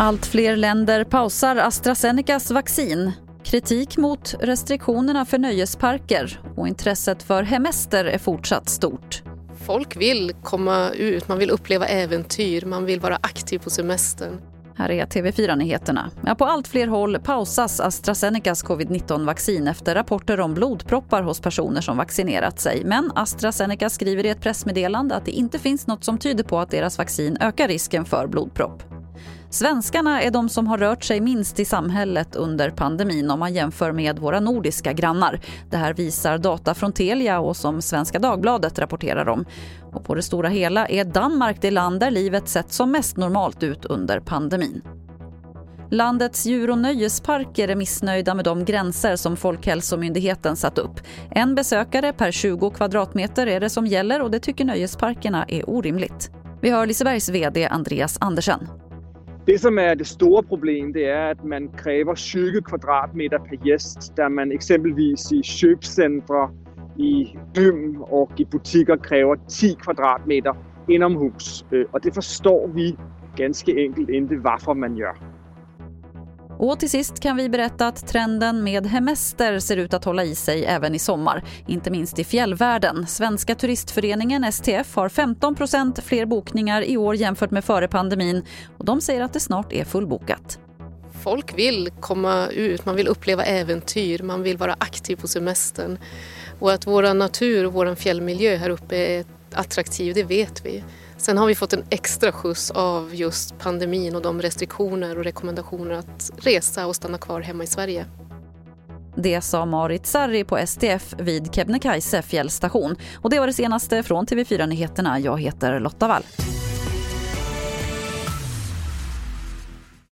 Allt fler länder pausar AstraZenecas vaccin. Kritik mot restriktionerna för nöjesparker och intresset för hemester är fortsatt stort. Folk vill komma ut, man vill uppleva äventyr, man vill vara aktiv på semestern. Här är TV4-nyheterna. Ja, på allt fler håll pausas AstraZenecas covid-19-vaccin efter rapporter om blodproppar hos personer som vaccinerat sig. Men AstraZeneca skriver i ett pressmeddelande att det inte finns något som tyder på att deras vaccin ökar risken för blodpropp. Svenskarna är de som har rört sig minst i samhället under pandemin om man jämför med våra nordiska grannar. Det här visar data från Telia och som Svenska Dagbladet rapporterar om. Och på det stora hela är Danmark det land där livet sett som mest normalt ut under pandemin. Landets djur och nöjesparker är missnöjda med de gränser som Folkhälsomyndigheten satt upp. En besökare per 20 kvadratmeter är det som gäller och det tycker nöjesparkerna är orimligt. Vi hör Lisebergs vd Andreas Andersen. Det som är det stora problemet det är att man kräver 20 kvadratmeter per gäst där man exempelvis i köpcentra, i gym och i butiker kräver 10 kvadratmeter inomhus. Och øh, det förstår vi ganska enkelt inte varför man gör. Och till sist kan vi berätta att trenden med hemester ser ut att hålla i sig även i sommar. Inte minst i fjällvärlden. Svenska turistföreningen STF har 15% fler bokningar i år jämfört med före pandemin. Och de säger att det snart är fullbokat. Folk vill komma ut, man vill uppleva äventyr, man vill vara aktiv på semestern. Och att vår natur och vår fjällmiljö här uppe är attraktiv, det vet vi. Sen har vi fått en extra skjuts av just pandemin och de restriktioner och rekommendationer att resa och stanna kvar hemma i Sverige. Det sa Marit Sarri på STF vid Kebnekaise fjällstation. Och det var det senaste från TV4 Nyheterna. Jag heter Lotta Wall.